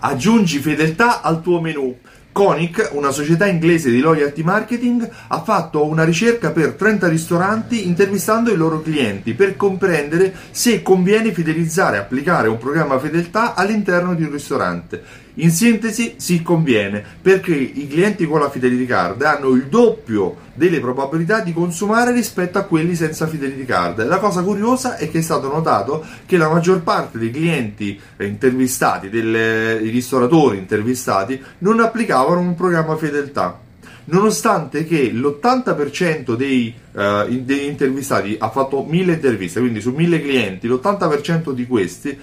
Aggiungi fedeltà al tuo menu. Conic, una società inglese di loyalty marketing, ha fatto una ricerca per 30 ristoranti intervistando i loro clienti per comprendere se conviene fidelizzare e applicare un programma fedeltà all'interno di un ristorante. In sintesi, si conviene perché i clienti con la Fidelity Card hanno il doppio delle probabilità di consumare rispetto a quelli senza Fidelity Card. La cosa curiosa è che è stato notato che la maggior parte dei clienti intervistati, dei ristoratori intervistati, non applicavano un programma fedeltà nonostante che l'80% dei, uh, degli intervistati ha fatto 1000 interviste, quindi su 1000 clienti, l'80% di questi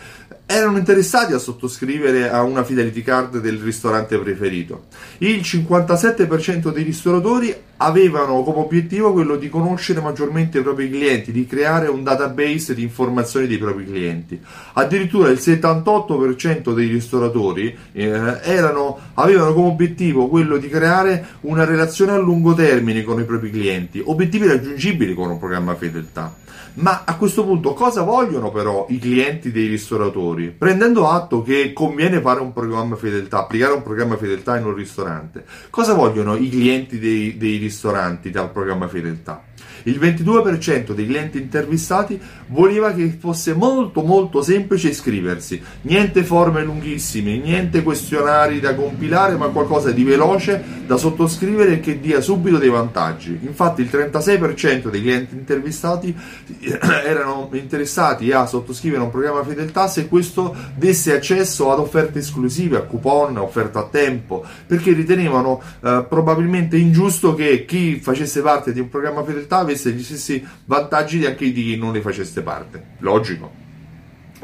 erano interessati a sottoscrivere a una fidelity card del ristorante preferito. Il 57% dei ristoratori avevano come obiettivo quello di conoscere maggiormente i propri clienti, di creare un database di informazioni dei propri clienti. Addirittura il 78% dei ristoratori eh, erano, avevano come obiettivo quello di creare una relazione a lungo termine con i propri clienti, obiettivi raggiungibili con un programma fedeltà. Ma a questo punto cosa vogliono però i clienti dei ristoratori? Prendendo atto che conviene fare un programma fedeltà, applicare un programma fedeltà in un ristorante, cosa vogliono i clienti dei, dei ristoranti dal programma fedeltà? Il 22% dei clienti intervistati voleva che fosse molto molto semplice iscriversi, niente forme lunghissime, niente questionari da compilare, ma qualcosa di veloce da sottoscrivere e che dia subito dei vantaggi. Infatti il 36% dei clienti intervistati erano interessati a sottoscrivere un programma fedeltà se questo desse accesso ad offerte esclusive, a coupon, offerte a tempo, perché ritenevano eh, probabilmente ingiusto che chi facesse parte di un programma fedeltà avesse gli stessi vantaggi di anche di chi non ne facesse parte. Logico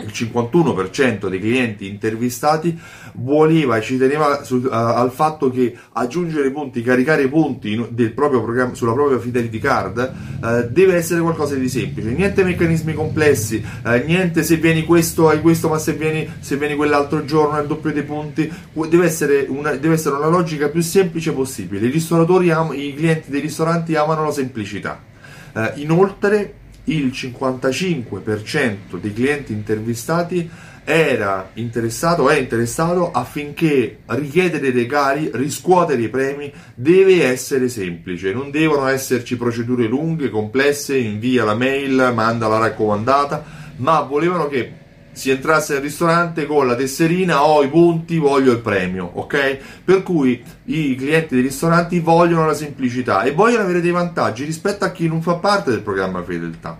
il 51% dei clienti intervistati voleva e ci teneva su, uh, al fatto che aggiungere punti, caricare punti del proprio programma, sulla propria Fidelity Card uh, deve essere qualcosa di semplice, niente meccanismi complessi, uh, niente se vieni questo hai questo, ma se vieni, se vieni quell'altro giorno hai il doppio dei punti, deve essere, una, deve essere una logica più semplice possibile. I ristoratori, am- i clienti dei ristoranti amano la semplicità. inoltre il 55% dei clienti intervistati era interessato è interessato affinché richiedere i regali, riscuotere i premi deve essere semplice, non devono esserci procedure lunghe, complesse, invia la mail, manda la raccomandata, ma volevano che si entrasse al ristorante con la tesserina ho i punti, voglio il premio, ok? Per cui i clienti dei ristoranti vogliono la semplicità e vogliono avere dei vantaggi rispetto a chi non fa parte del programma fedeltà.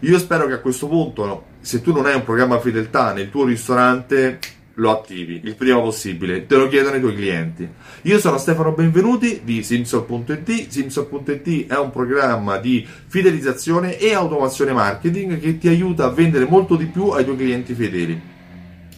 Io spero che a questo punto, se tu non hai un programma fedeltà nel tuo ristorante, lo attivi il prima possibile, te lo chiedono i tuoi clienti. Io sono Stefano Benvenuti di Simsol.it. Simsol.it è un programma di fidelizzazione e automazione marketing che ti aiuta a vendere molto di più ai tuoi clienti fedeli.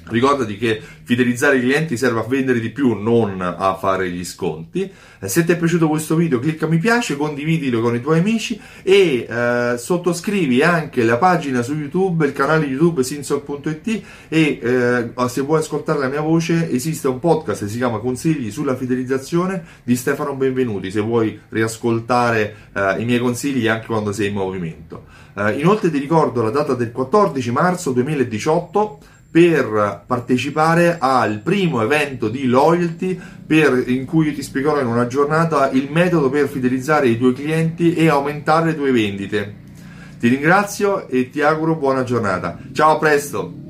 Ricordati che fidelizzare i clienti serve a vendere di più, non a fare gli sconti. Eh, se ti è piaciuto questo video, clicca mi piace, condividilo con i tuoi amici e eh, sottoscrivi anche la pagina su YouTube, il canale YouTube Sinsol.it e eh, se vuoi ascoltare la mia voce esiste un podcast che si chiama Consigli sulla fidelizzazione di Stefano Benvenuti, se vuoi riascoltare eh, i miei consigli anche quando sei in movimento. Eh, inoltre ti ricordo la data del 14 marzo 2018 per partecipare al primo evento di loyalty per, in cui ti spiegherò in una giornata il metodo per fidelizzare i tuoi clienti e aumentare le tue vendite. Ti ringrazio e ti auguro buona giornata. Ciao, a presto!